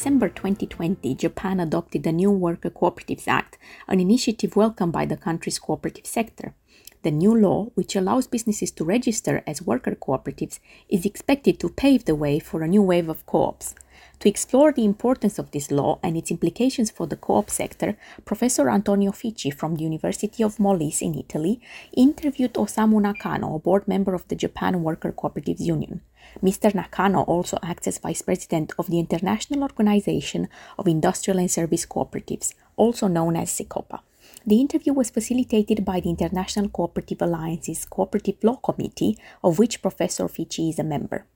December 2020, Japan adopted the new Worker Cooperatives Act, an initiative welcomed by the country's cooperative sector. The new law, which allows businesses to register as worker cooperatives, is expected to pave the way for a new wave of co-ops. To explore the importance of this law and its implications for the co-op sector, Professor Antonio Fici from the University of Molise in Italy interviewed Osamu Nakano, a board member of the Japan Worker Cooperatives Union. Mr. Nakano also acts as vice president of the International Organization of Industrial and Service Cooperatives, also known as CICOPA. The interview was facilitated by the International Cooperative Alliance's Cooperative Law Committee, of which Professor Fici is a member.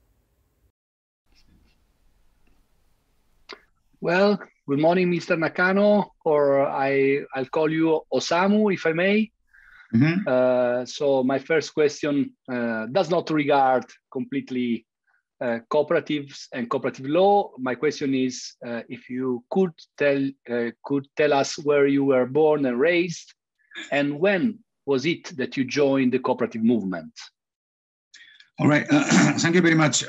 Well, good morning, Mr. Nakano, or I, I'll call you Osamu, if I may. Mm-hmm. Uh, so my first question uh, does not regard completely uh, cooperatives and cooperative law. My question is uh, if you could tell uh, could tell us where you were born and raised, and when was it that you joined the cooperative movement? All right. thank you very much.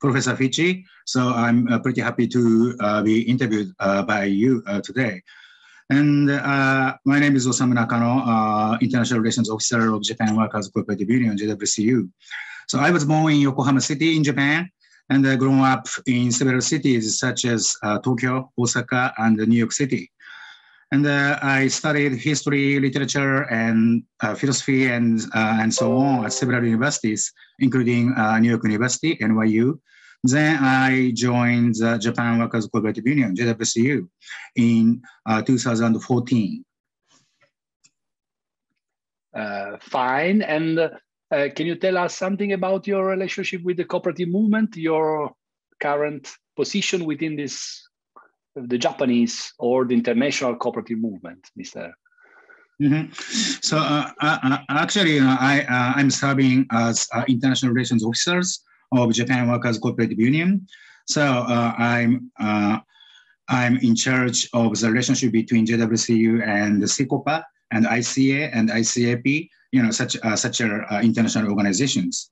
Professor Fici. So I'm uh, pretty happy to uh, be interviewed uh, by you today. And my name is Osamu Nakano, International Relations Officer of Japan Workers Cooperative Union, JWCU. So I was born in Yokohama City in Japan and uh, grown up in several cities such as uh, Tokyo, Osaka, and New York City. And uh, I studied history, literature, and philosophy, and and so on at several universities, including New York University, NYU, then I joined the Japan Workers Cooperative Union, JWCU, in uh, 2014. Uh, fine. And uh, can you tell us something about your relationship with the cooperative movement, your current position within this, the Japanese or the international cooperative movement, Mr. Mm-hmm. So uh, uh, uh actually, I, I'm serving as international relations officers of Japan Workers Cooperative Union. So uh, I'm uh, I'm in charge of the relationship between JWCU and the and ICA and ICAP, you know, such uh, such uh, international organizations.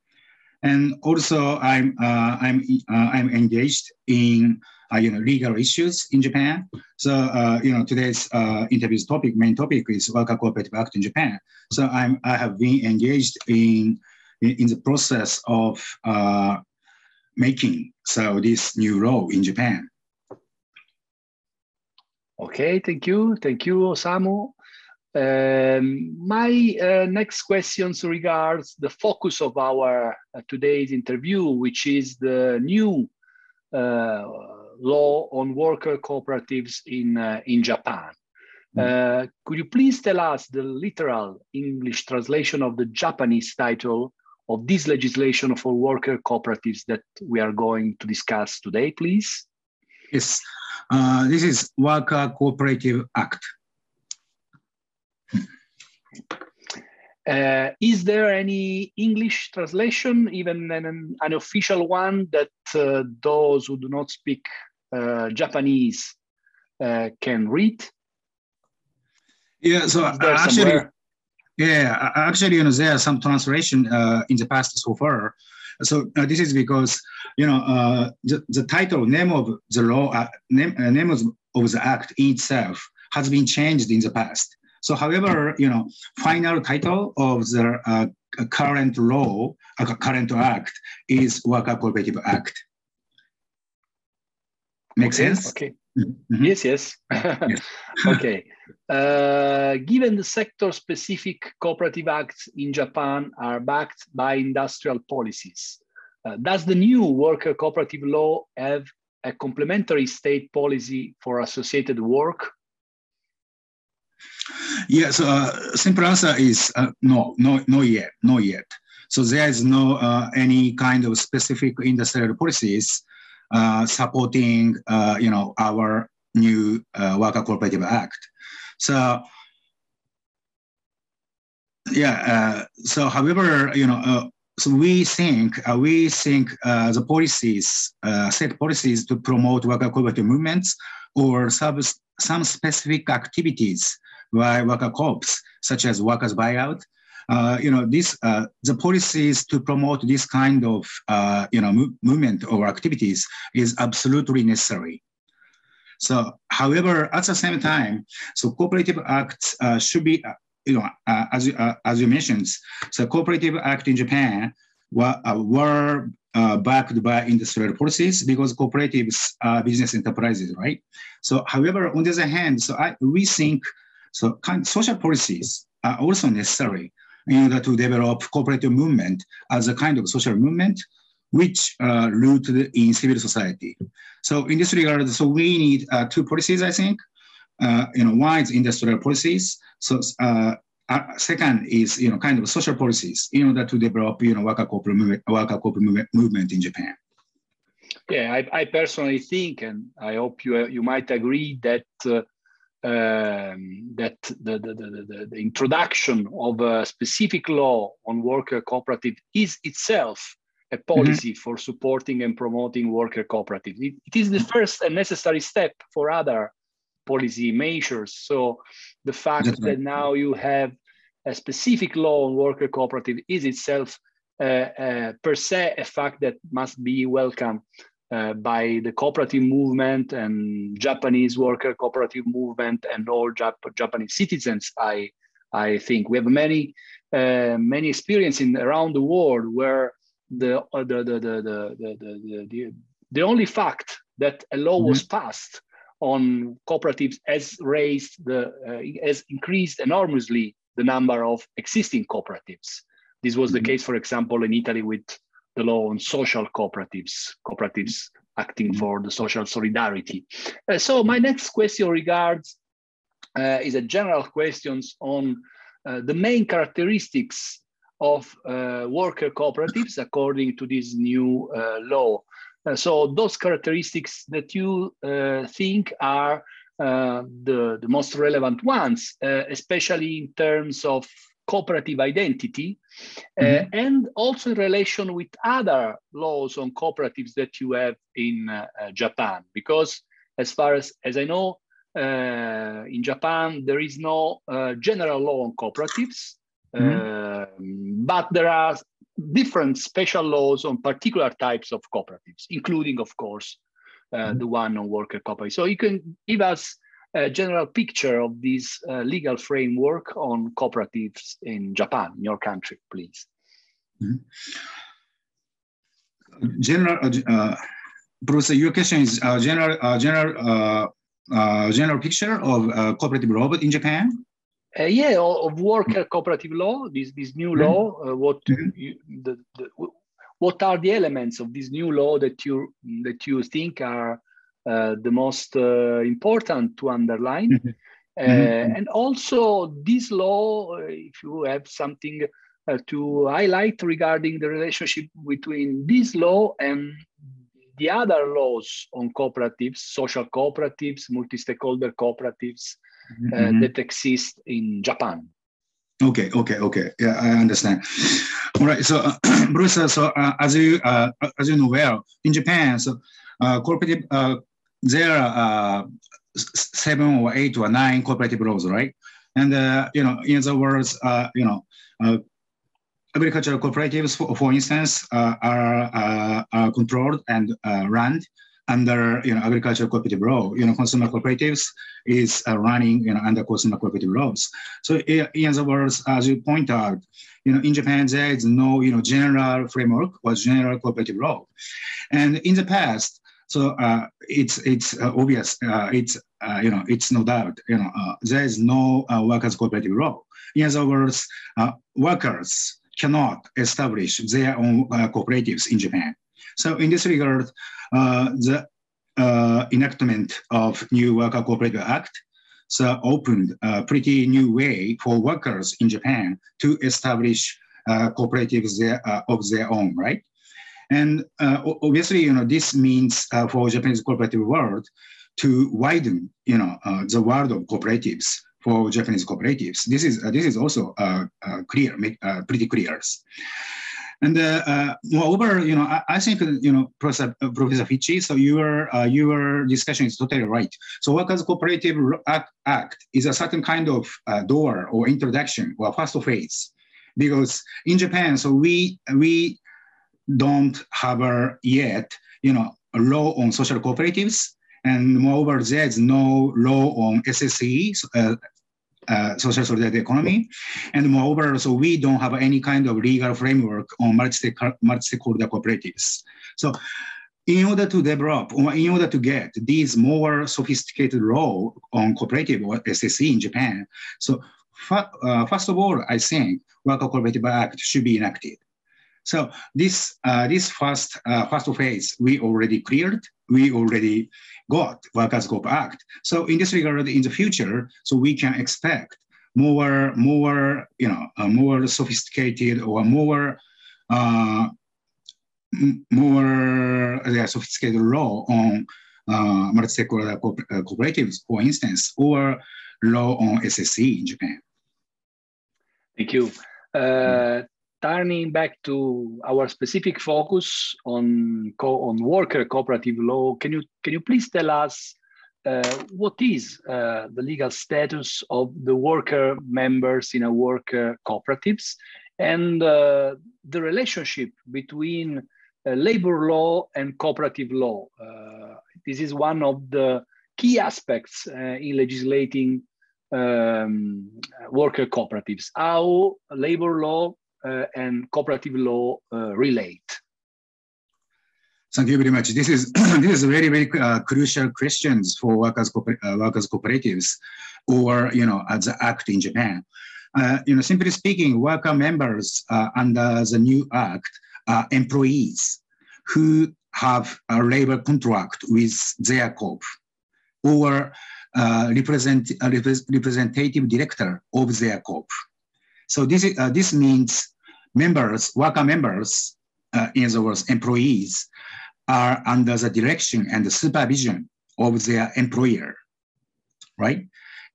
And also, I'm uh, I'm uh, I'm engaged in you know legal issues in Japan. So you know today's interview's topic, main topic is Worker Cooperative Act in Japan. So I'm I have been engaged in in, the process of uh, making so this new law in Japan. Okay, thank you, thank you, Osamu. Um, my uh, next questions regards the focus of our uh, today's interview, which is the new uh, law on worker cooperatives in uh, in Japan. Mm. could you please tell us the literal English translation of the Japanese title of this legislation for worker cooperatives that we are going to discuss today, please? Yes, uh, this is Worker Cooperative Act. Uh, is there any English translation, even an, an official one, that uh, those who do not speak uh, Japanese uh, can read? Yeah, so actually, somewhere? Yeah, actually, you know, there are some translation uh, in the past so far. So uh, this is because you know uh, the, the title name of the law uh, name uh, name of, of the act in itself has been changed in the past. So, however, you know, final title of the uh, current law, current act is Worker Cooperative Act. Make okay, sense? Okay. Mm-hmm. Yes, yes. yes. okay. Uh, given the sector-specific cooperative acts in Japan are backed by industrial policies, uh, does the new worker cooperative law have a complementary state policy for associated work? Yes, uh, simple answer is uh, no, no, no yet, no yet. So there is no uh, any kind of specific industrial policies uh, supporting, uh, you know, our new Worker Cooperative Act. So, yeah. so, however, you know, so we think we think the policies, set policies to promote worker cooperative movements or some, some specific activities by worker corps, such as workers buyout, uh, you know, this uh, the policies to promote this kind of uh, you know movement or activities is absolutely necessary. So, however, at the same time, so cooperative acts uh, should be, uh, you know, uh, as uh, as you mentioned, so cooperative act in Japan were uh, were uh, backed by industrial policies because cooperatives are business enterprises, right? So, however, on the other hand, so I we think so kind of social policies are also necessary in order to develop cooperative movement as a kind of social movement which uh, rooted in civil society. So in this regard, so we need uh, two policies, I think. Uh, you know, one is industrial policies. So uh, uh, second is you know kind of social policies in order to develop you know worker corporate movement, worker corporate movement, in Japan. Yeah, I, I, personally think, and I hope you you might agree that. Um, that the, the, the, the, introduction of a specific law on worker cooperative is itself a mm-hmm. policy mm-hmm. for supporting and promoting worker cooperatives. It, it is the first and necessary step for other policy measures. So the fact That's that right. now you have a specific law on worker cooperative is itself uh, uh, per se a fact that must be welcomed uh, by the cooperative movement and Japanese worker cooperative movement and all Jap- Japanese citizens. I I think we have many uh, many experience in around the world where the, uh, the, the, the, the, the, the, the, only fact that a law mm-hmm. was passed on cooperatives has raised the uh, has increased enormously the number of existing cooperatives. This was mm-hmm. the case, for example, in Italy with the law on social cooperatives, cooperatives acting mm-hmm. for the social solidarity. Uh, so my next question regards uh, is a general questions on uh, the main characteristics of uh, worker cooperatives according to this new uh, law. Uh, so those characteristics that you think are the, the most relevant ones, especially in terms of cooperative identity uh, mm-hmm. and also in relation with other laws on cooperatives that you have in uh, Japan. Because as far as, as I know, uh, in Japan, there is no general law on cooperatives. Mm-hmm. But there are different special laws on particular types of cooperatives, including, of course, uh, mm-hmm. the one on worker cooperatives. So you can give us a general picture of this uh, legal framework on cooperatives in Japan, in your country, please. Mm-hmm. General, uh, uh Bruce, your question is uh, general, uh, general, general picture of cooperative robot in Japan. Uh, yeah, of worker cooperative law, this this new mm-hmm. law. Uh, what mm-hmm. you, the, the, what are the elements of this new law that you that you think are uh, the most uh, important to underline? Mm-hmm. Uh, mm-hmm. and also, this law, uh, if you have something to highlight regarding the relationship between this law and the other laws on cooperatives, social cooperatives, multi-stakeholder cooperatives, mm -hmm. that exist in Japan. Okay, okay, okay. Yeah, I understand. All right. So, uh, Bruce, uh, so uh, as you uh, as you know well, in Japan, so uh, cooperative uh, there are seven or eight or nine cooperative laws, right? And you know, in other words, you know, agricultural cooperatives, for, for instance, are, are controlled and run under you know agricultural cooperative law. You know, consumer cooperatives is uh, running you know under consumer cooperative laws. So in other words, as you point out, you know, in Japan there is no you know general framework or general cooperative law, and in the past, so uh, it's it's uh, obvious. Uh, it's uh, you know it's no doubt you know uh, there is no workers cooperative law. In other words, workers cannot establish their own cooperatives in Japan. So in this regard, uh, the uh, enactment of new Worker Cooperative Act so opened a pretty new way for workers in Japan to establish uh, cooperatives uh, of their own, right? And uh, obviously, you know, this means uh, for Japanese cooperative world to widen, you know, the world of cooperatives for Japanese cooperatives. This is this is also clear, pretty clear. And uh, uh, moreover, you know, I, I, think you know, Professor, uh, Professor Fici. So your your discussion is totally right. So Workers Cooperative Act, Act is a certain kind of door or introduction or first phase, because in Japan, so we we don't have yet, you know, a law on social cooperatives, And moreover, there is no law on SSE, uh, uh, social solidarity economy. And moreover, so we don't have any kind of legal framework on multi-stakeholder cooperatives. So in order to develop or in order to get these more sophisticated law on cooperative or SSE in Japan, so uh, first of all, I think Worker Cooperative Act should be enacted. So this uh, this first uh, first phase we already cleared. We already got Workers Coop Act. So in this regard, in the future, so we can expect more more you know more sophisticated or more uh, more uh, sophisticated law on uh, multi-stakeholder co uh, cooperatives, for instance, or law on SSE in Japan. Thank you. Uh, turning back to our specific focus on on worker cooperative law, can you can you please tell us uh, what is uh, the legal status of the worker members in a worker cooperatives and uh, the relationship between uh, labor law and cooperative law. Uh, this is one of the key aspects uh, in legislating um, worker cooperatives, how labor law and cooperative law relate. Thank you very much. This is this is very very uh, crucial questions for workers uh, workers cooperatives, or you know as the act in Japan. Uh, you know, simply speaking, worker members under the new act are employees who have a labor contract with their corp or uh, represent, representative director of their corp. So this, is, uh, this means members, worker members, uh, in other words, employees, are under the direction and the supervision of their employer, right?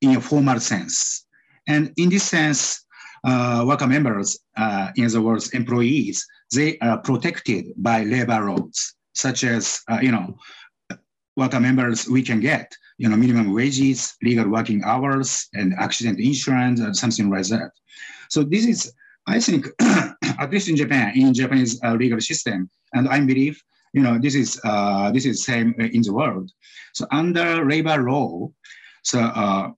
In a formal sense. And in this sense, uh, worker members, uh, in other words, employees, they are protected by labor laws, such as, uh, you know, worker members we can get, you know, minimum wages, legal working hours, and accident insurance, and something like that. So this is, I think, at least in Japan, in Japanese uh, legal system, and I believe, you know, this is uh, this is same in the world. So under labor law, so uh,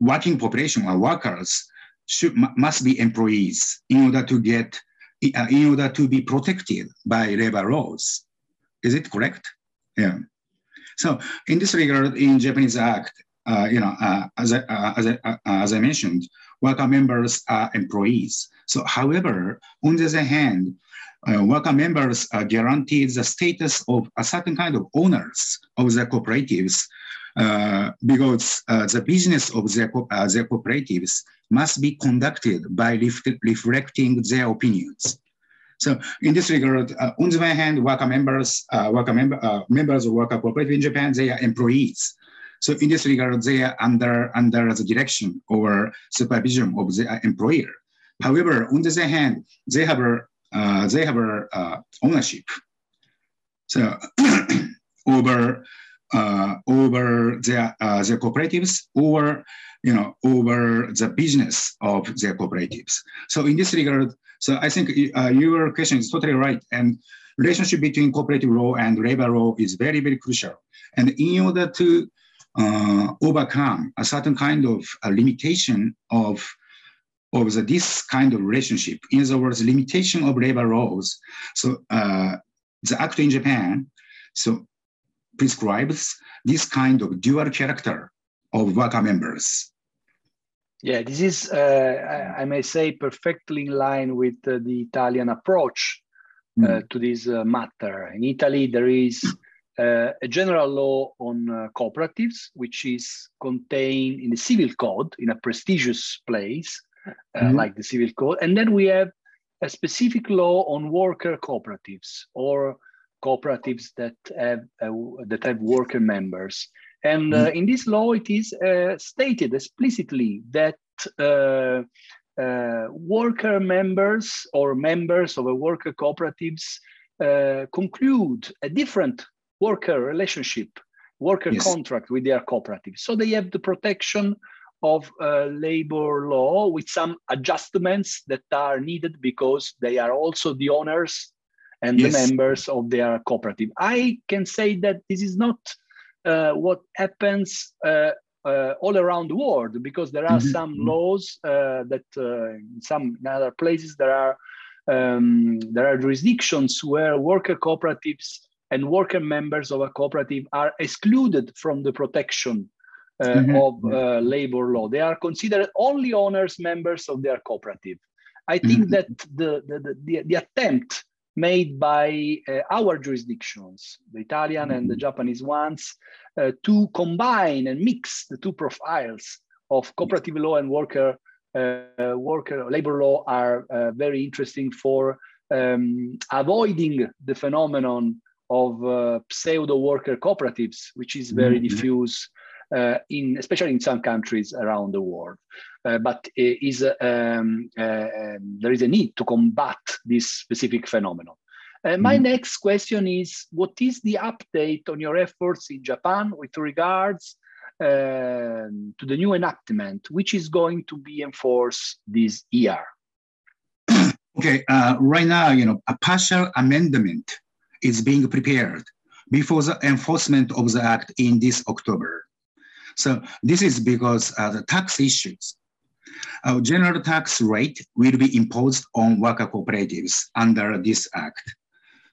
working population or workers should must be employees in order to get uh, in order to be protected by labor laws. Is it correct? Yeah. So in this regard, in Japanese Act, uh, you know, uh, as I, uh, as I, uh, as I mentioned, worker members are employees. So, however, on the other hand, uh, worker members are guaranteed the status of a certain kind of owners of the cooperatives uh, because the business of their, their cooperatives must be conducted by ref reflecting their opinions. So in this regard, uh, on the one hand, worker members, uh, worker member, members of worker cooperative in Japan, they are employees. So in this regard, they are under, under the direction or supervision of the employer. However, on the other hand, they have a, they have a, ownership. So over uh, over their, uh, their cooperatives or you know over the business of their cooperatives. So in this regard, so I think uh, your question is totally right. And relationship between cooperative law and labor law is very, very crucial. And in order to uh, overcome a certain kind of limitation of of the, this kind of relationship, in other words, limitation of labor laws. So uh, the act in Japan, so prescribes this kind of dual character of worker members. Yeah, this is, uh, I, may say, perfectly in line with uh, the Italian approach uh, mm. to this uh, matter. In Italy, there is uh, a general law on uh, cooperatives, which is contained in the civil code in a prestigious place mm. like the civil code. And then we have a specific law on worker cooperatives or cooperatives that have uh, that have worker members. And uh, mm-hmm. in this law, it is uh, stated explicitly that uh, uh, worker members or members of a worker cooperatives uh, conclude a different worker relationship, worker yes. contract with their cooperative. So they have the protection of labor law with some adjustments that are needed because they are also the owners and yes. the members of their cooperative. I can say that this is not uh, what happens uh, uh, all around the world because there are mm-hmm. some mm-hmm. laws uh, that uh, in some in other places there are um, there are jurisdictions where worker cooperatives and worker members of a cooperative are excluded from the protection uh, mm-hmm. of uh, labor law. They are considered only owners, members of their cooperative. I think mm-hmm. that the, the, the, the, attempt made by uh, our jurisdictions, the Italian and the mm-hmm. Japanese ones, uh, to combine and mix the two profiles of cooperative law and worker uh, worker labor law are uh, very interesting for um, avoiding the phenomenon of uh, pseudo worker cooperatives, which is very mm-hmm. diffuse in especially in some countries around the world. Uh, but is um, um, there is a need to combat this specific phenomenon. Uh, my mm. next question is, what is the update on your efforts in Japan with regards uh, to the new enactment, which is going to be enforced this year? Okay, uh, right now, you know, a partial amendment is being prepared before the enforcement of the act in this October. So this is because uh, the tax issues. Our general tax rate will be imposed on worker cooperatives under this act.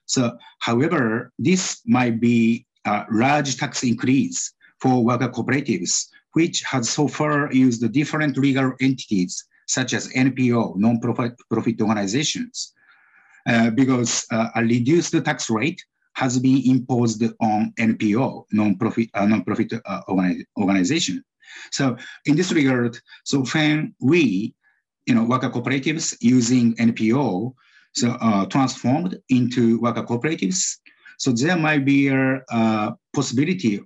So, however, this might be a large tax increase for worker cooperatives, which has so far used different legal entities such as NPO, non-profit profit organizations, uh, because uh, a reduced tax rate has been imposed on NPO, non-profit, uh, non-profit uh, organi organization. So in this regard, so when we, you know, worker cooperatives using NPO, so uh, transformed into worker cooperatives, so there might be a uh, possibility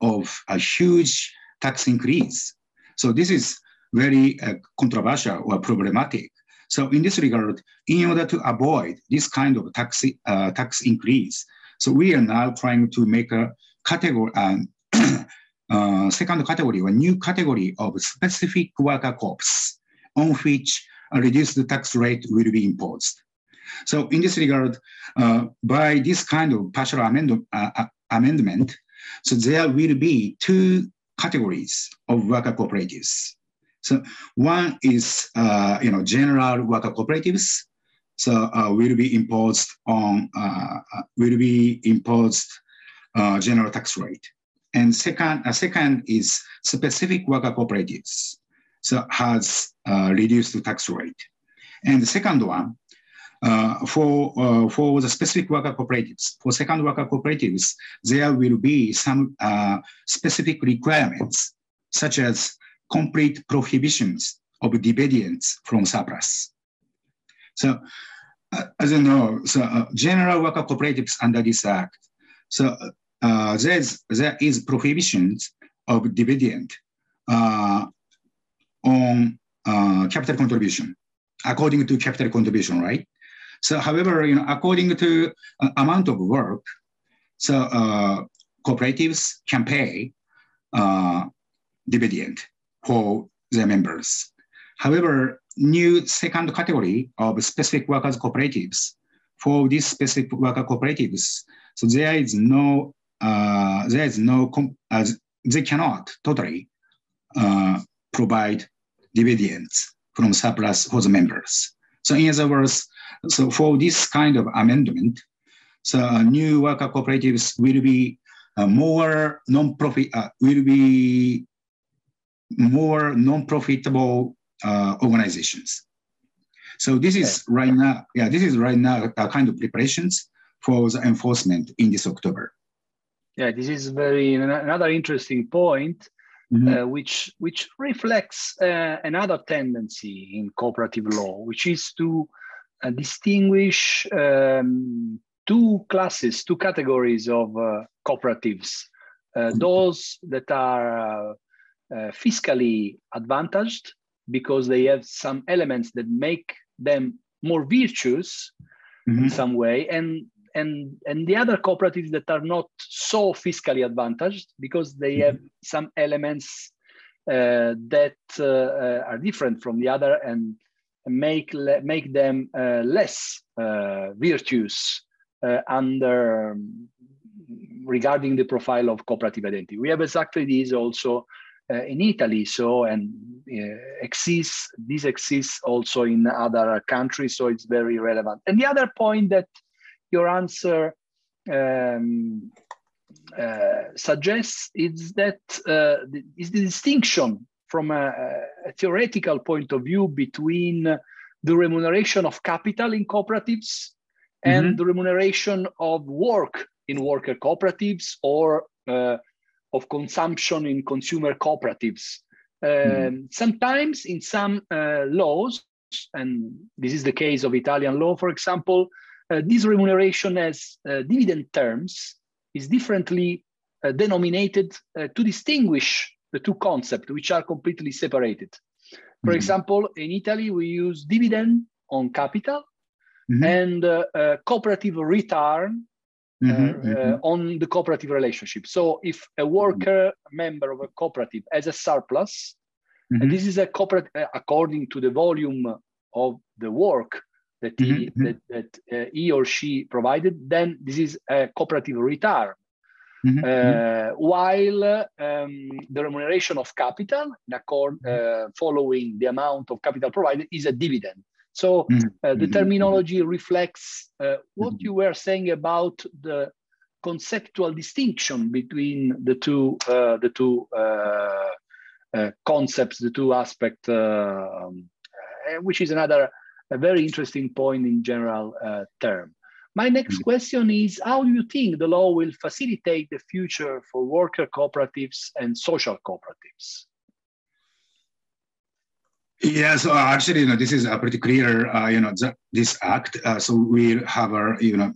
of a huge tax increase. So this is very uh, controversial or problematic. So in this regard, in order to avoid this kind of tax, uh, tax increase, so we are now trying to make a category, um, uh, second category or new category of specific worker corps on which a reduced tax rate will be imposed. So in this regard, uh, by this kind of partial amend uh, uh amendment, so there will be two categories of worker cooperatives. So one is, uh, you know, general worker cooperatives. So uh, will be imposed on, uh, uh will be imposed general tax rate. And second, second is specific worker cooperatives. So has reduced the tax rate. And the second one, uh, for, uh, for the specific worker cooperatives, for second worker cooperatives, there will be some uh, specific requirements, such as complete prohibitions of dividends from surplus. So, uh, as you know, so uh, general worker cooperatives under this act, so uh, there's, there is prohibitions of dividend uh, on uh, capital contribution, according to capital contribution, right? So, however, you know, according to uh, amount of work, so cooperatives can pay dividend for their members. However, new second category of specific workers cooperatives, for these specific worker cooperatives, so there is no, uh, there is no, uh, they cannot totally uh, provide dividends from surplus for the members. So in other words, so for this kind of amendment, so uh, new worker cooperatives will be uh, more non-profit, uh, will be more non-profitable uh, organizations. So this is right now, yeah, this is right now a kind of preparations for the enforcement in this October. Yeah, this is very another interesting point, mm-hmm. uh, which which reflects uh, another tendency in cooperative law, which is to uh, distinguish um, two classes, two categories of uh, cooperatives: mm-hmm. those that are uh, fiscally advantaged because they have some elements that make them more virtuous mm-hmm. in some way and and and the other cooperatives that are not so fiscally advantaged because they mm-hmm. have some elements uh, that uh, uh, are different from the other and make make them uh, less uh, virtuous under um, regarding the profile of cooperative identity. We have exactly these also uh, in Italy. So and uh, exists this exists also in other countries. So it's very relevant. And the other point that your answer um, uh, suggests is that uh, the, is the distinction from a, a, theoretical point of view between the remuneration of capital in cooperatives and mm-hmm. the remuneration of work in worker cooperatives or uh, of consumption in consumer cooperatives. mm Sometimes in some uh, laws, and this is the case of Italian law, for example, uh, this remuneration as uh, dividend terms is differently uh, denominated uh, to distinguish the two concepts, which are completely separated. For mm-hmm. example, in Italy, we use dividend on capital mm-hmm. and uh, cooperative return mm-hmm, uh, mm-hmm. on the cooperative relationship. So if a worker mm-hmm. member of a cooperative has a surplus, and this is a cooperative according to the volume of the work that he, mm-hmm. that, that uh, he or she provided, then this is a cooperative return. Mm-hmm. Uh, while um, the remuneration of capital, in accord, mm-hmm. uh, following the amount of capital provided, is a dividend. So mm-hmm. uh, the terminology reflects uh, what you were saying about the conceptual distinction between the two uh, the two concepts, the two aspects, um, which is another a very interesting point in general uh, term. My next mm-hmm. question is, how do you think the law will facilitate the future for worker cooperatives and social cooperatives? Yeah, so actually, you know, this is a pretty clear, uh, you know, this act. Uh, so we have a, you know,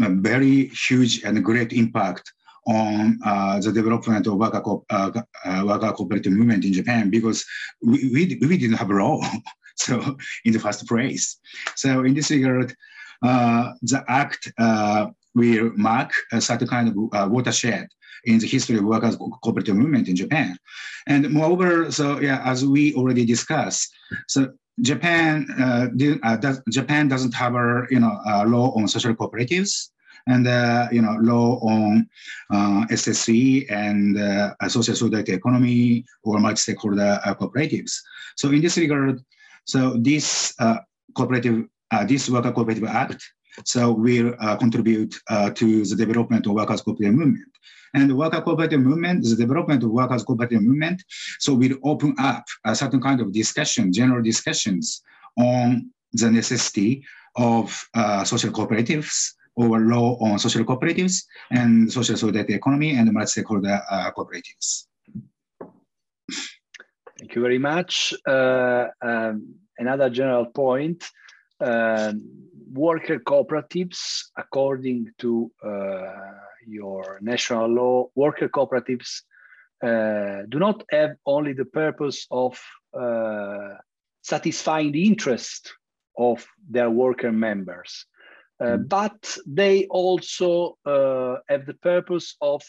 a very huge and great impact on uh, the development of worker, co- uh, uh, worker cooperative movement in Japan because we, we, we didn't have a law. so in the first place. So in this regard, uh, the act uh, will mark a certain kind of uh, watershed in the history of workers' cooperative movement in Japan. And moreover, so yeah, as we already discussed, so Japan, uh, did, uh, does, Japan doesn't have a you know a law on social cooperatives and uh, you know law on uh, SSE and uh, social solidarity economy or multi-stakeholder uh, cooperatives. So in this regard, so this uh, cooperative, uh, this Worker Cooperative Act, so will uh, contribute uh, to the development of workers' cooperative movement. And the worker cooperative movement, the development of workers' cooperative movement, so will open up a certain kind of discussion, general discussions on the necessity of uh, social cooperatives or law on social cooperatives and social solidarity economy and multi-stakeholder uh, cooperatives. Thank you very much. Uh, um, another general point, worker cooperatives, according to uh, your national law, worker cooperatives uh, do not have only the purpose of uh, satisfying the interest of their worker members, mm. but they also have the purpose of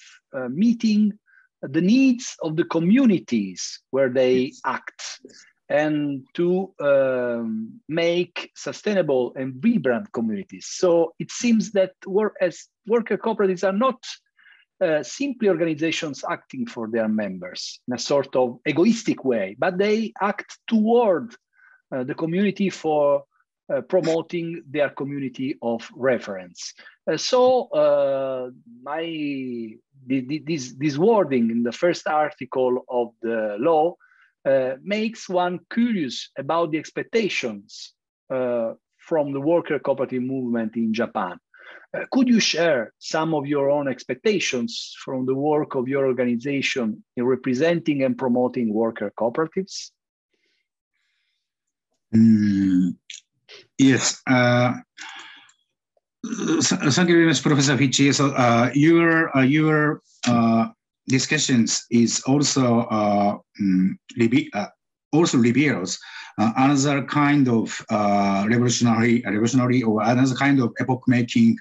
meeting the needs of the communities where they act and to um, make sustainable and vibrant communities. So it seems that as worker cooperatives are not uh, simply organizations acting for their members in a sort of egoistic way, but they act toward uh, the community for uh, promoting their community of reference. Uh, so uh, my this, this wording in the first article of the law uh, makes one curious about the expectations uh, from the worker cooperative movement in Japan. Uh, could you share some of your own expectations from the work of your organization in representing and promoting worker cooperatives? Mm, yes. Uh, thank you very much, Professor Fici. So uh, your uh, your uh, discussions is also uh, um, also reveals uh, another kind of uh, revolutionary, revolutionary or another kind of epoch-making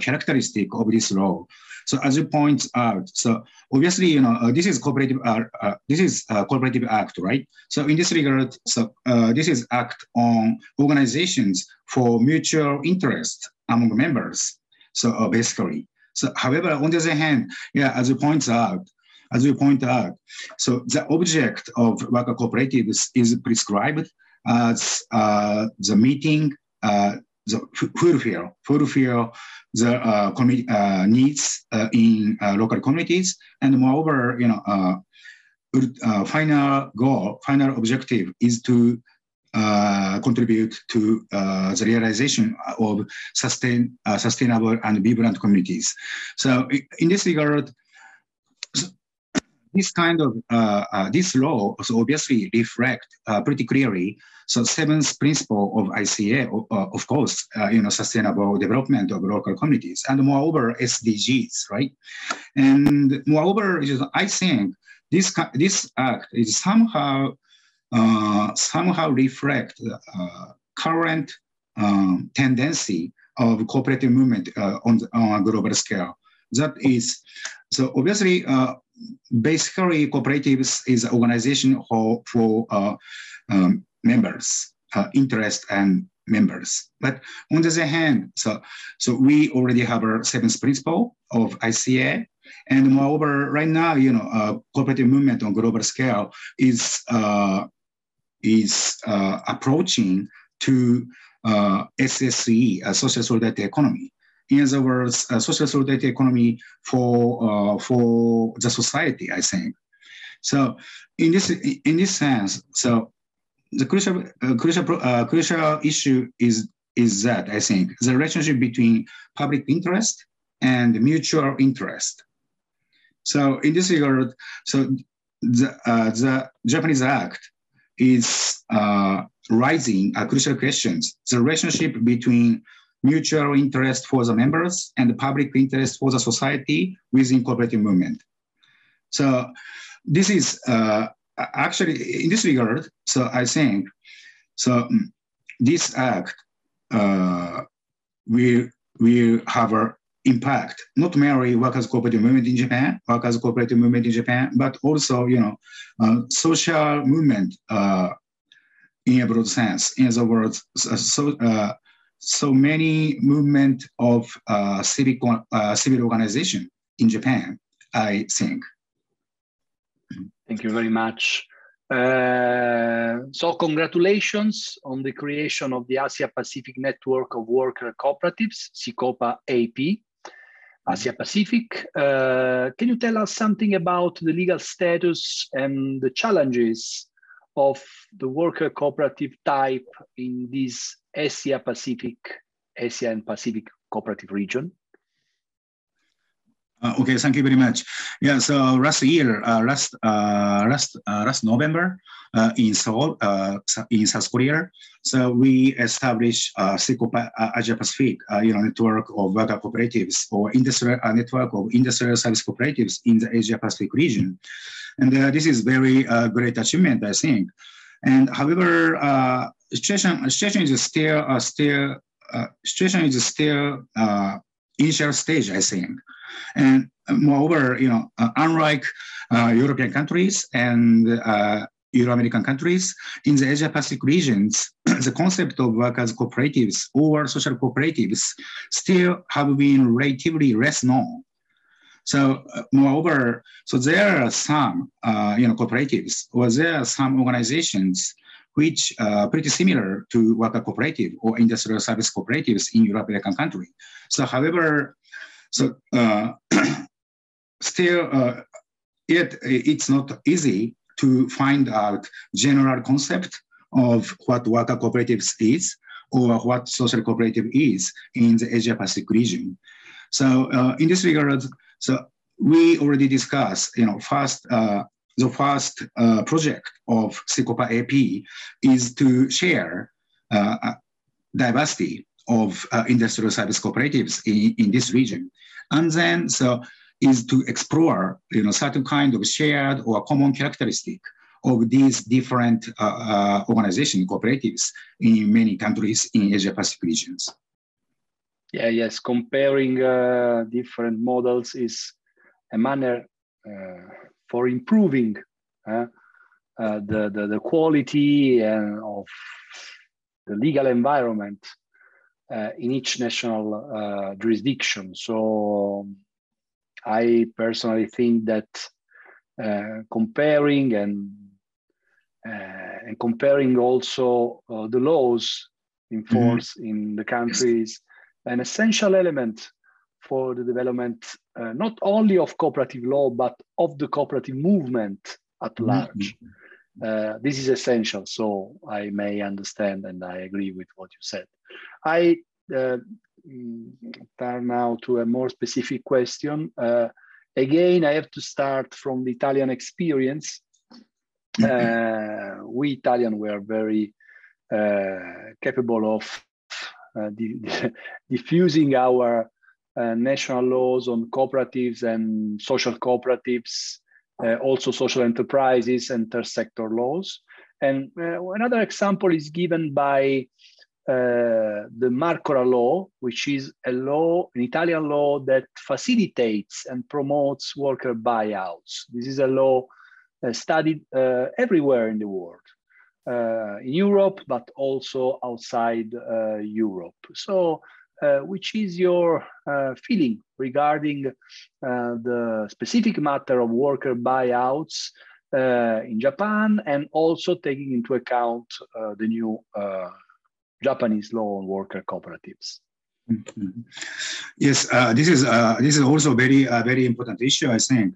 characteristic of this law. So as you point out, so obviously, you know, uh, this is cooperative, uh, uh, this is cooperative act, right? So in this regard, so this is act on organizations for mutual interest among members. So uh, basically, so however, on the other hand, yeah, as you point out, as you point out, so the object of worker cooperatives is prescribed as uh, the meeting, uh, the fulfill, fulfill the uh, uh needs uh, in uh, local communities, and moreover, you know, final goal, final objective is to uh, contribute to uh, the realization of sustain, uh, sustainable and vibrant communities. So in this regard, this kind of uh, uh, this law obviously reflect pretty clearly. So seventh principle of ICA, of course, you know, sustainable development of local communities, and moreover SDGs, right? And moreover, I think this this act is somehow uh, somehow reflect the uh, current um, tendency of cooperative movement uh, on, the, on a global scale. That is, so obviously, basically cooperatives is an organization for, for um, members, interest and members. But on the other hand, so, so we already have our seventh principle of ICA, and moreover, right now, you know, uh, cooperative movement on global scale is uh, is uh, approaching to uh, SSE, a social solidarity economy. In other words, a social solidarity economy for uh, for the society, I think. So, in this in this sense, so the crucial uh, crucial uh, crucial issue is is that I think the relationship between public interest and mutual interest. So, in this regard, so the uh, the Japanese Act is uh, rising uh, crucial questions. The relationship between mutual interest for the members and the public interest for the society within cooperative movement. So this is uh, actually in this regard. So I think so. Mm, this act uh, will will have a impact not merely workers' cooperative movement in Japan, workers' cooperative movement in Japan, but also you know uh, social movement uh, in a broad sense. In other words, so uh, so many movement of uh, civic uh, civil organization in Japan, I think. Thank you very much. Uh, so congratulations on the creation of the Asia Pacific Network of Worker Cooperatives, CICOPA AP. Asia Pacific. Uh, can you tell us something about the legal status and the challenges of the worker cooperative type in this Asia Pacific, Asia and Pacific cooperative region? Uh, okay, thank you very much. Yeah, so last year, uh, last uh, last uh, last November, uh, in Seoul, uh, in South Korea, so we established uh, Asia Pacific, you know, network of worker cooperatives or industrial network of industrial service cooperatives in the Asia Pacific region, and this is very great achievement, I think. And however, situation situation is still still situation is still initial stage, I think. And moreover, you know, uh, unlike uh, European countries and uh, Euro-American countries, in the Asia-Pacific regions, the concept of workers' cooperatives or social cooperatives still have been relatively less known. So uh, moreover, so there are some, uh, you know, cooperatives or there are some organizations which are pretty similar to worker cooperative or industrial service cooperatives in European country. So however, so uh, still, uh, it, it's not easy to find out general concept of what worker cooperatives is or what social cooperative is in the Asia Pacific region. So uh, in this regard, so we already discussed, you know, first uh, the first uh, project of CICOPA AP is to share uh, diversity of uh, industrial service cooperatives in, in this region. And then so is to explore you know, certain kind of shared or common characteristic of these different uh, uh, organization cooperatives in many countries in Asia Pacific regions. Yeah, yes, comparing uh, different models is a manner uh, for improving uh, uh, the, the, the quality of the legal environment uh, in each national uh, jurisdiction. So I personally think that uh, comparing and uh, and comparing also uh, the laws in mm-hmm. force mm-hmm. in the countries an essential element for the development uh, not only of cooperative law but of the cooperative movement at mm-hmm. large. Mm-hmm. Uh, this is essential, so I may understand and I agree with what you said. I uh, turn now to a more specific question. Uh, again, I have to start from the Italian experience. Mm-hmm. Uh, we Italian were very uh, capable of diffusing our national laws on cooperatives and social cooperatives uh, also social enterprises and third sector laws. And uh, another example is given by uh, the Marcora law, which is a law, an Italian law that facilitates and promotes worker buyouts. This is a law uh, studied uh, everywhere in the world, uh, in Europe, but also outside Europe. So uh, which is your uh, feeling regarding uh, the specific matter of worker buyouts in Japan and also taking into account the new Japanese law on worker cooperatives? Mm -hmm. Yes, uh, this is uh, this is also very uh, very important issue, I think.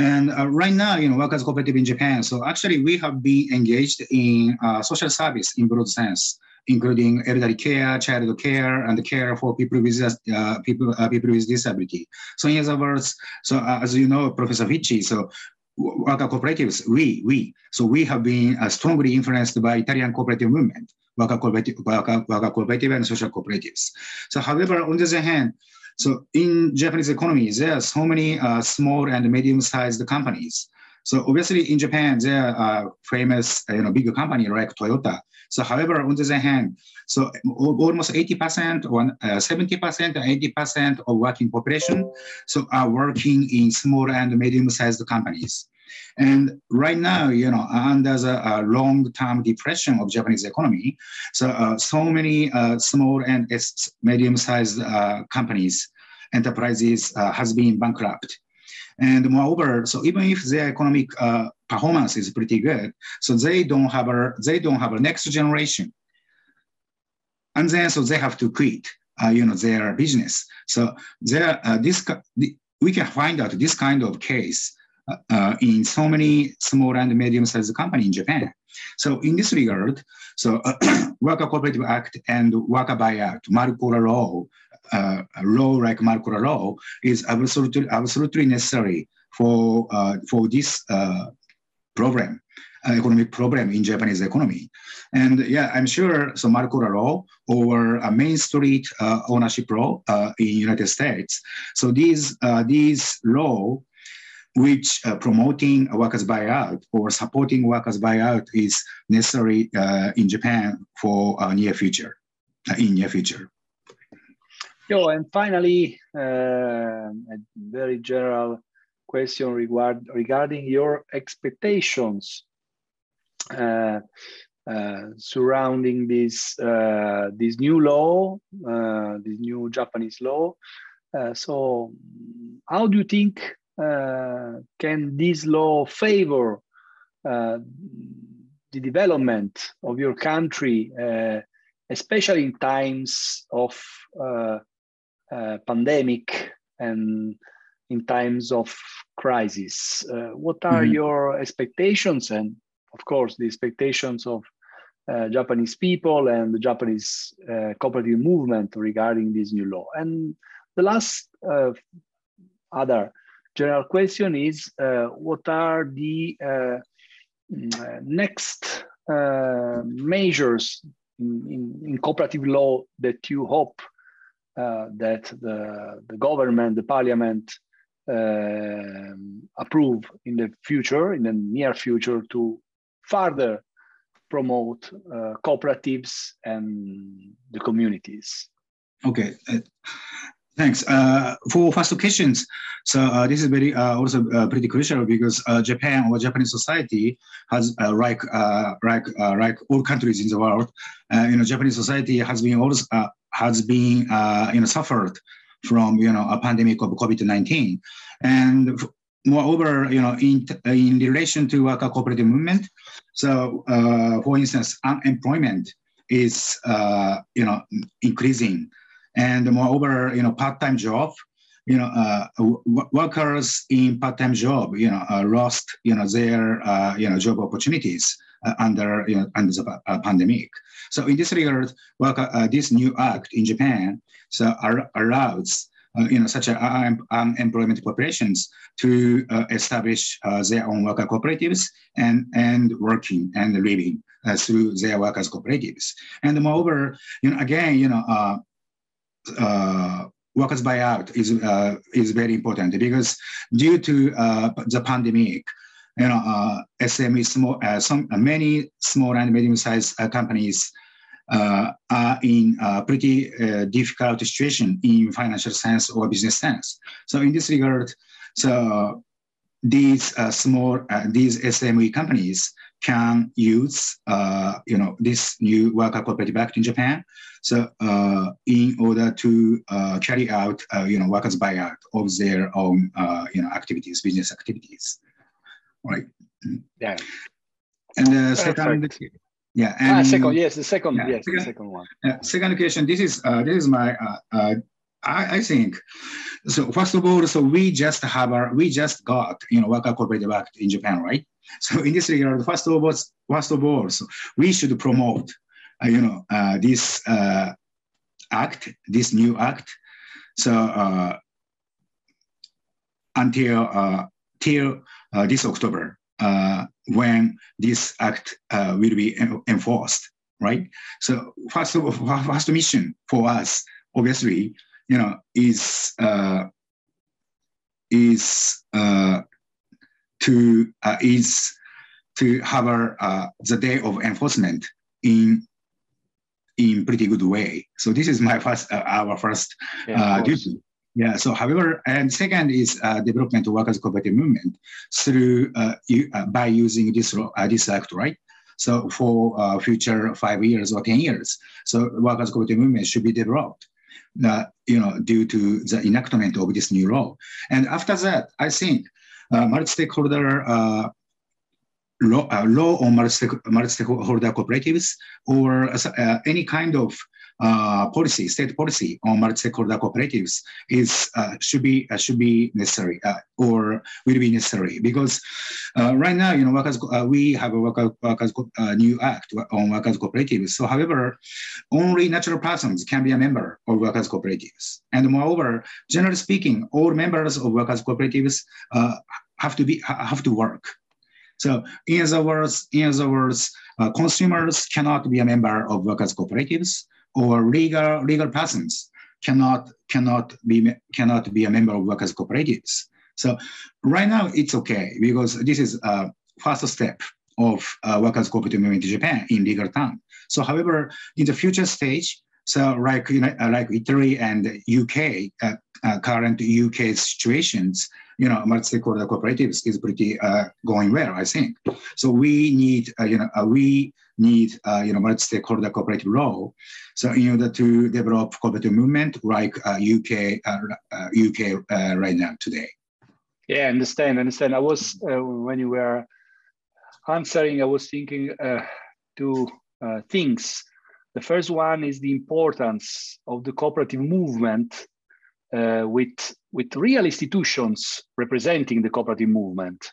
And right now, you know, workers cooperative in Japan. So actually, we have been engaged in social service in broad sense including elderly care, child care, and care for people with uh, people uh, people with disability. So in other words, so uh, as you know, Professor Fici, so worker cooperatives, we we so we have been uh, strongly influenced by Italian cooperative movement, worker cooperative, worker, worker cooperative and social cooperatives. So however, on the other hand, so in Japanese economy, there are so many uh, small and medium-sized companies. So obviously in Japan, there are famous, you know, big company like Toyota. So however, on the other hand, so almost 80% or 70% or 80% of working population so are working in small and medium-sized companies. And right now, you know, under the uh, long-term depression of Japanese economy, so uh, so many uh, small and medium-sized uh, companies, enterprises uh, has been bankrupt. And moreover, so even if their economic uh, performance is pretty good, so they don't have a they don't have a next generation, and then so they have to quit, uh, you know, their business. So there, uh, this we can find out this kind of case uh, uh, in so many small and medium-sized company in Japan. So in this regard, so uh, Worker Cooperative Act and Worker Buyout, Marcora Law, uh, law like Marcora law is absolutely absolutely necessary for uh, for this uh, problem, uh, economic problem in Japanese economy. And yeah, I'm sure so Marcora law or a Main Street uh, ownership law uh, in United States. So these these law which uh, promoting workers buyout or supporting workers buyout is necessary uh, in Japan for uh, near future, in near future. Yo, and finally, uh, a very general question regard, regarding your expectations uh, uh, surrounding this uh, this new law, uh, this new Japanese law. Uh, so, how do you think can this law favor the development of your country, especially in times of uh, pandemic and in times of crisis. Uh, what are mm-hmm. your expectations and, of course, the expectations of uh, Japanese people and the Japanese uh, cooperative movement regarding this new law? And the last uh, other general question is uh, what are the mm, next measures in, in, in cooperative law that you hope that the, the government, the parliament uh, approve in the future, in the near future, to further promote uh, cooperatives and the communities. Okay. Uh, thanks. Uh, for questions, so uh, this is very uh, also uh, pretty crucial because uh, Japan or Japanese society has like like like all countries in the world, you know, Japanese society has been also has been uh, you know suffered from you know a pandemic of COVID-19, and moreover, you know in in relation to worker cooperative movement, so uh, for instance, unemployment is uh, you know increasing, and moreover, you know part-time job you know, uh, workers in part-time job, you know, uh, lost, you know, their, uh, you know, job opportunities uh, under, you know, under the uh, pandemic. So in this regard, uh, this new act in Japan, so allows, you know, such unemployment corporations to establish their own worker cooperatives and and working and living through their workers cooperatives. And moreover, you know, again, you know, workers buyout is uh, is very important because due to uh, the pandemic, you know, uh, SME small, uh, some uh, many small and medium-sized uh, companies uh, are in a pretty difficult situation in financial sense or business sense. So in this regard, so these small these SME companies can use uh, you know this new worker cooperative act in Japan. So uh, in order to uh, carry out uh, you know workers buyout of their own uh, you know activities, business activities, right? Yeah. And the second, yeah, ah, and ah, second, yes, the second, yeah, yes, second, the second one. Yeah, second question. This is uh, this is my I, I, think so. First of all, so we just have our we just got you know worker cooperative act in Japan, right? So in this regard, first of all, first of all, so we should promote uh, you know uh, this uh, act, this new act. So uh, until uh, till uh, this October, when this act will be enforced, right? So first of all, first mission for us, obviously, you know, is is to uh, is to have uh, the day of enforcement in in pretty good way. So this is my first uh, our first yeah, uh, duty. Yeah. So, however, and second is uh, development of workers' cooperative movement through uh, you, uh, by using this this act, right? So, for uh, future five years or ten years, so workers' cooperative movement should be developed you know due to the enactment of this new law. And after that, I think multi-stakeholder uh, law, uh, law on multi-stakeholder cooperatives or uh, any kind of uh, policy, state policy on multi-stakeholder cooperatives is uh, should be uh, should be necessary uh, or will be necessary because uh, right now, you know, workers uh, we have a workers, workers new act on workers cooperatives. So, however, only natural persons can be a member of workers cooperatives, and moreover, generally speaking, all members of workers cooperatives have to be have to work. So, in other words, in other words, consumers cannot be a member of workers cooperatives or legal legal persons cannot cannot be cannot be a member of workers cooperatives. So right now it's okay because this is a first step of uh, workers cooperative movement in Japan in legal term. So however, in the future stage, so like you know, like Italy and UK, uh, uh, current UK situations, you know, multi-stakeholder cooperatives is pretty uh, going well, I think. So we need, uh, you know, uh, we need, uh, you know, multi-stakeholder cooperative role. So in order to develop cooperative movement like uh, UK, UK uh, uh, right now today. Yeah, understand, understand. I was when you were answering, I was thinking two things. The first one is the importance of the cooperative movement uh, with, with real institutions representing the cooperative movement.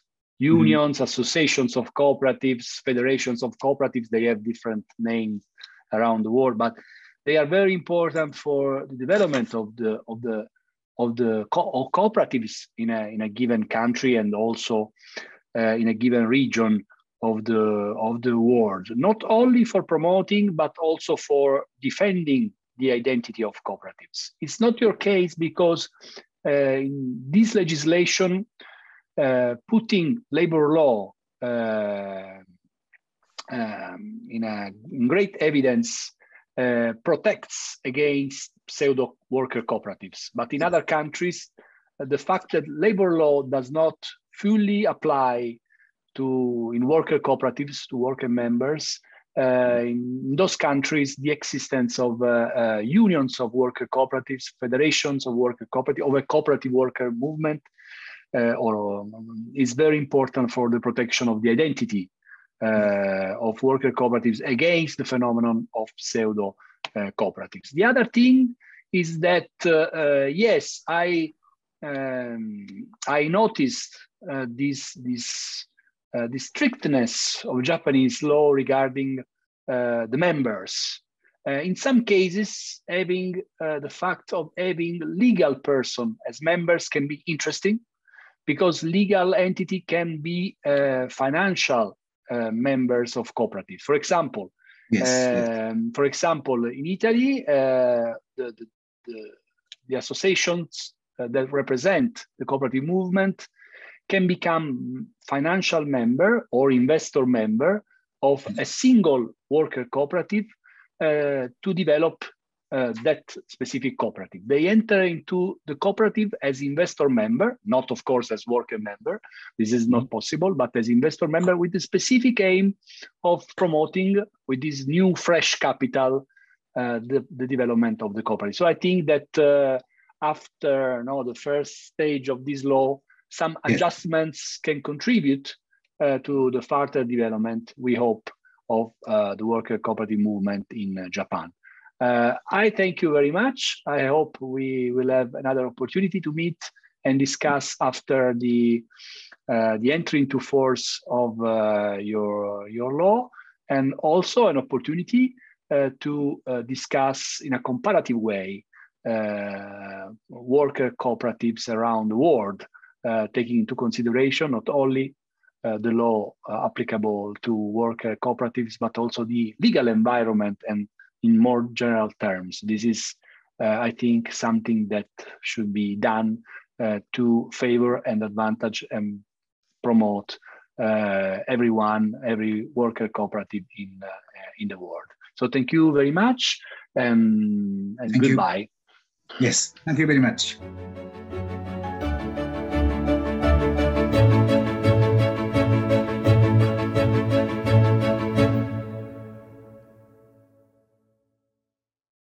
Mm-hmm. Unions, mm-hmm. associations of cooperatives, federations of cooperatives, they have different names around the world, but they are very important for the development of the of the of the co- of cooperatives in a in a given country and also uh, in a given region of the of the world. Not only for promoting, but also for defending the identity of cooperatives. It's not your case because uh, this legislation putting labor law uh, um, in, a, in great evidence uh, protects against pseudo worker cooperatives. But in other countries, uh, the fact that labor law does not fully apply to in worker cooperatives to worker members uh, in those countries the existence of uh, uh, unions of worker cooperatives, federations of worker cooperatives, of a cooperative worker movement, or um, is very important for the protection of the identity of worker cooperatives against the phenomenon of pseudo cooperatives. The other thing is that yes, I um, I noticed uh, this this uh, the strictness of Japanese law regarding uh, the members. Uh, in some cases, having uh, the fact of having legal person as members can be interesting because legal entity can be uh, financial members of cooperatives. For example, yes, um, for example, in Italy, the, the, the, the associations that represent the cooperative movement can become financial member or investor member of a single worker cooperative uh, to develop uh, that specific cooperative. They enter into the cooperative as investor member, not of course as worker member. This is not possible, but as investor member with the specific aim of promoting with this new fresh capital uh, the, the development of the cooperative. So I think that uh, after you know, the first stage of this law, some yeah. adjustments can contribute uh, to the further development, we hope, of uh, the worker cooperative movement in uh, Japan. Uh, I thank you very much. I hope we will have another opportunity to meet and discuss after the uh, the entry into force of uh, your your law, and also an opportunity to discuss in a comparative way worker cooperatives around the world uh, taking into consideration not only uh, the law uh, applicable to worker cooperatives, but also the legal environment and in more general terms. This is, I think, something that should be done to favor and advantage and promote uh, everyone, every worker cooperative in uh, in the world. So thank you very much and, and goodbye. You. Yes, thank you very much.